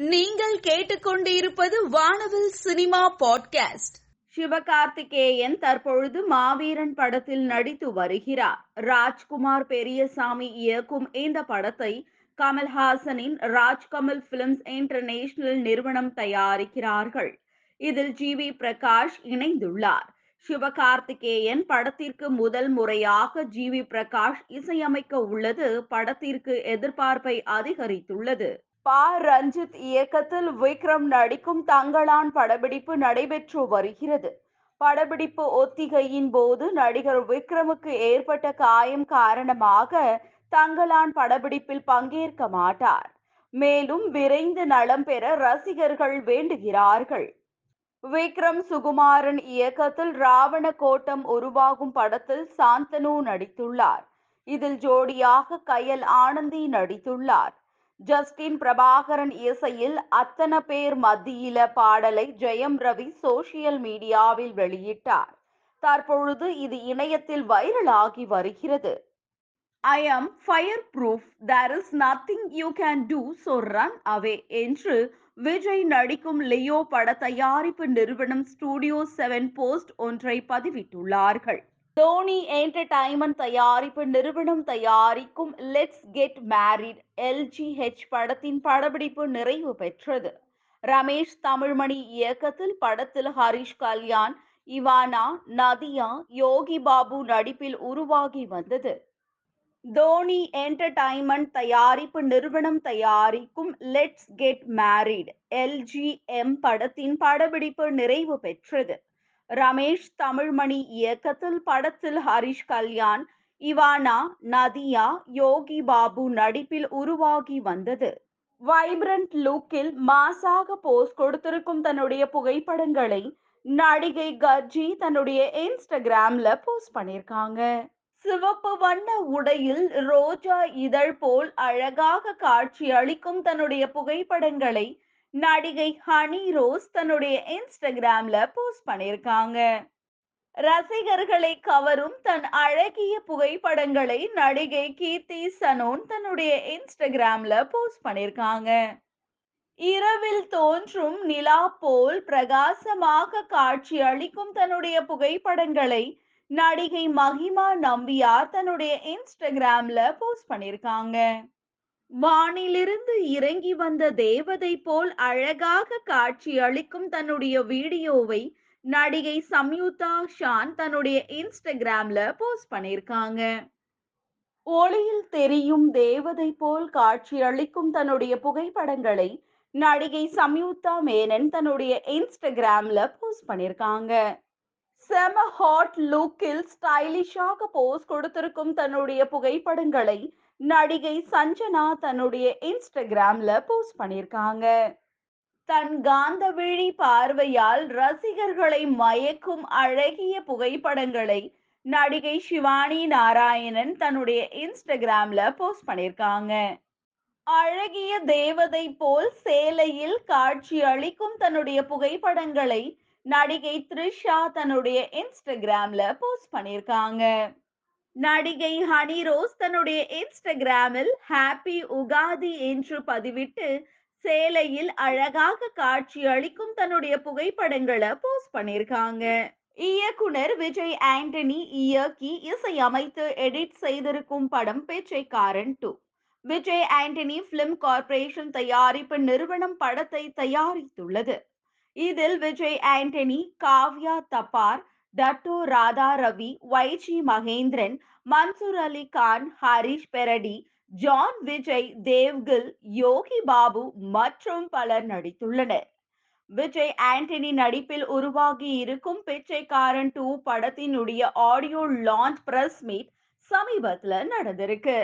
நீங்கள் கேட்டுக்கொண்டிருப்பது வானவில் சினிமா பாட்காஸ்ட். சிவகார்த்திகேயன் தற்பொழுது மாவீரன் படத்தில் நடித்து வருகிறார். ராஜ்குமார் பெரியசாமி இயக்கும் இந்த படத்தை கமல்ஹாசனின் ராஜ்கமல் பிலிம்ஸ் இன்டர்நேஷனல் நிறுவனம் தயாரிக்கிறார்கள். இதில் ஜி வி பிரகாஷ் இணைந்துள்ளார். சிவகார்த்திகேயன் படத்திற்கு முதல் முறையாக ஜி வி பிரகாஷ் இசையமைக்க உள்ளது. படத்திற்கு எதிர்பார்ப்பை அதிகரித்துள்ளது. பா ரஞ்சித் இயக்கத்தில் விக்ரம் நடிக்கும் தங்களான் படப்பிடிப்பு நடைபெற்று வருகிறது. படப்பிடிப்பு ஒத்திகையின் போது நடிகர் விக்ரமுக்கு ஏற்பட்ட காயம் காரணமாக தங்களான் படப்பிடிப்பில் பங்கேற்க மாட்டார். மேலும் விரைந்து நலம் பெற ரசிகர்கள் வேண்டுகிறார்கள். விக்ரம் சுகுமாரன் இயக்கத்தில் ராவண கோட்டம் உருவாகும் படத்தில் சாந்தனு நடித்துள்ளார். இதில் ஜோடியாக கயல் ஆனந்தி நடித்துள்ளார். ஜஸ்டின் பிரபாகரன் இசையில் அத்தனை பேர் மத்தியில பாடலை ஜெயம் ரவி சோசியல் மீடியாவில் வெளியிட்டார். தற்பொழுது இது இணையத்தில் வைரலாகி வருகிறது. I am fire proof there is nothing you can do so run away என்று விஜய் நடிக்கும் லியோ பட தயாரிப்பு நிறுவனம் ஸ்டூடியோ செவன் போஸ்ட் ஒன்றை பதிவிட்டுள்ளார்கள். தோனி என்டர்டைன்மெண்ட் தயாரிப்பு நிறுவனம் தயாரிக்கும் லெட்ஸ் கெட் மேரிட் எல்ஜிஹெச் படத்தின் படப்பிடிப்பு நிறைவு பெற்றது. ரமேஷ் தமிழ்மணி இயக்கத்தில் படத்தில் ஹரிஷ் கல்யாண் இவானா நதியா யோகி பாபு நடிப்பில் உருவாகி வந்தது. தோனி என்டர்டைன்மெண்ட் தயாரிப்பு நிறுவனம் தயாரிக்கும் லெட்ஸ் கெட் மேரிட் எல்ஜிஎம் படத்தின் படப்பிடிப்பு நிறைவு பெற்றது. ரமேஷ் தமிழ்மணி இயக்கத்தில் படத்தில் ஹரிஷ் கல்யாண் இவானா நதியா யோகி பாபு நடிப்பில் உருவாகி வந்தது. வைப்ரண்ட் லுக்கில் மாசாக போஸ் கொடுத்திருக்கும் தன்னுடைய புகைப்படங்களை நடிகை கர்ஜி தன்னுடைய இன்ஸ்டாகிராம்ல போஸ்ட் பண்ணியிருக்காங்க. சிவப்பு வண்ண உடையில் ரோஜா இதழ் போல் அழகாக காட்சி அளிக்கும் தன்னுடைய புகைப்படங்களை நடிகை ஹனி ரோஸ் தன்னுடைய இன்ஸ்டாகிராம்ல போஸ்ட் பண்ணியிருக்காங்க. ரசிகர்களை கவரும் தன் அழகிய புகைப்படங்களை நடிகை கீர்த்தி சனோன் தன்னுடைய இன்ஸ்டாகிராம்ல போஸ்ட் பண்ணியிருக்காங்க. இரவில் தோன்றும் நிலா போல் பிரகாசமாக காட்சி அளிக்கும் தன்னுடைய புகைப்படங்களை நடிகை மகிமா நம்பியார் தன்னுடைய இன்ஸ்டாகிராம்ல போஸ்ட் பண்ணியிருக்காங்க. வானிலிருந்து இறங்கி வந்த தேவதை போல் அழகாக காட்சி அளிக்கும் தன்னுடைய வீடியோவை நடிகை சம்யுக்தா ஷான் தன்னுடைய இன்ஸ்டாகிராம்ல போஸ்ட் பண்ணியிருக்காங்க. ஒளியில் தெரியும் தேவதை போல் காட்சி அளிக்கும் தன்னுடைய புகைப்படங்களை நடிகை சம்யுக்தா மேனன் தன்னுடைய இன்ஸ்டாகிராம்ல போஸ்ட் பண்ணியிருக்காங்க. செம ஹாட் லுக்கில் ஸ்டைலிஷாக போஸ் கொடுத்திருக்கும் தன்னுடைய புகைப்படங்களை நடிகை சஞ்சனா தன்னுடைய இன்ஸ்டாகிராம்ல போஸ்ட் பண்ணியிருக்காங்க தன் காந்த விழி பார்வையால் ரசிகர்களை மயக்கும் அழகிய புகைப்படங்களை நடிகை சிவானி நாராயணன் தன்னுடைய இன்ஸ்டாகிராம்ல போஸ்ட் பண்ணியிருக்காங்க அழகிய தேவதை போல் சேலையில் காட்சி அளிக்கும் தன்னுடைய புகைப்படங்களை நடிகை த்ரிஷா தன்னுடைய இன்ஸ்டாகிராம்ல போஸ்ட் பண்ணியிருக்காங்க நடிகை ஹனி ரோஸ் தன்னுடைய இன்ஸ்டாகிராமில் ஹாப்பி உகாதி என்று பதிவிட்டு சேலையில் அழகாக காட்சி அளிக்கும் தன்னுடைய புகைப்படங்களை போஸ்ட் பண்ணியிருக்காங்க. இயக்குனர் விஜய் ஆண்டனி இயக்கி இசையமைத்து எடிட் செய்திருக்கும் படம் Pichaikkaran two. Vijay Antony film corporation தயாரிப்பு நிறுவனம் படத்தை தயாரித்துள்ளது. இதில் விஜய் ஆண்டனி காவ்யா தப்பார் தட்டு ராதா ரவி வைஜி மகேந்திரன் மன்சூர் அலி கான் ஹரிஷ் பெரடி ஜான் விஜய் தேவ்கில் யோகி பாபு மற்றும் பலர் நடித்துள்ளனர். விஜய் ஆண்டனி நடிப்பில் உருவாகி இருக்கும் பிச்சைக்காரன் டூ படத்தினுடைய ஆடியோ லான்ச் பிரஸ் மீட் சமீபத்துல நடந்திருக்கு.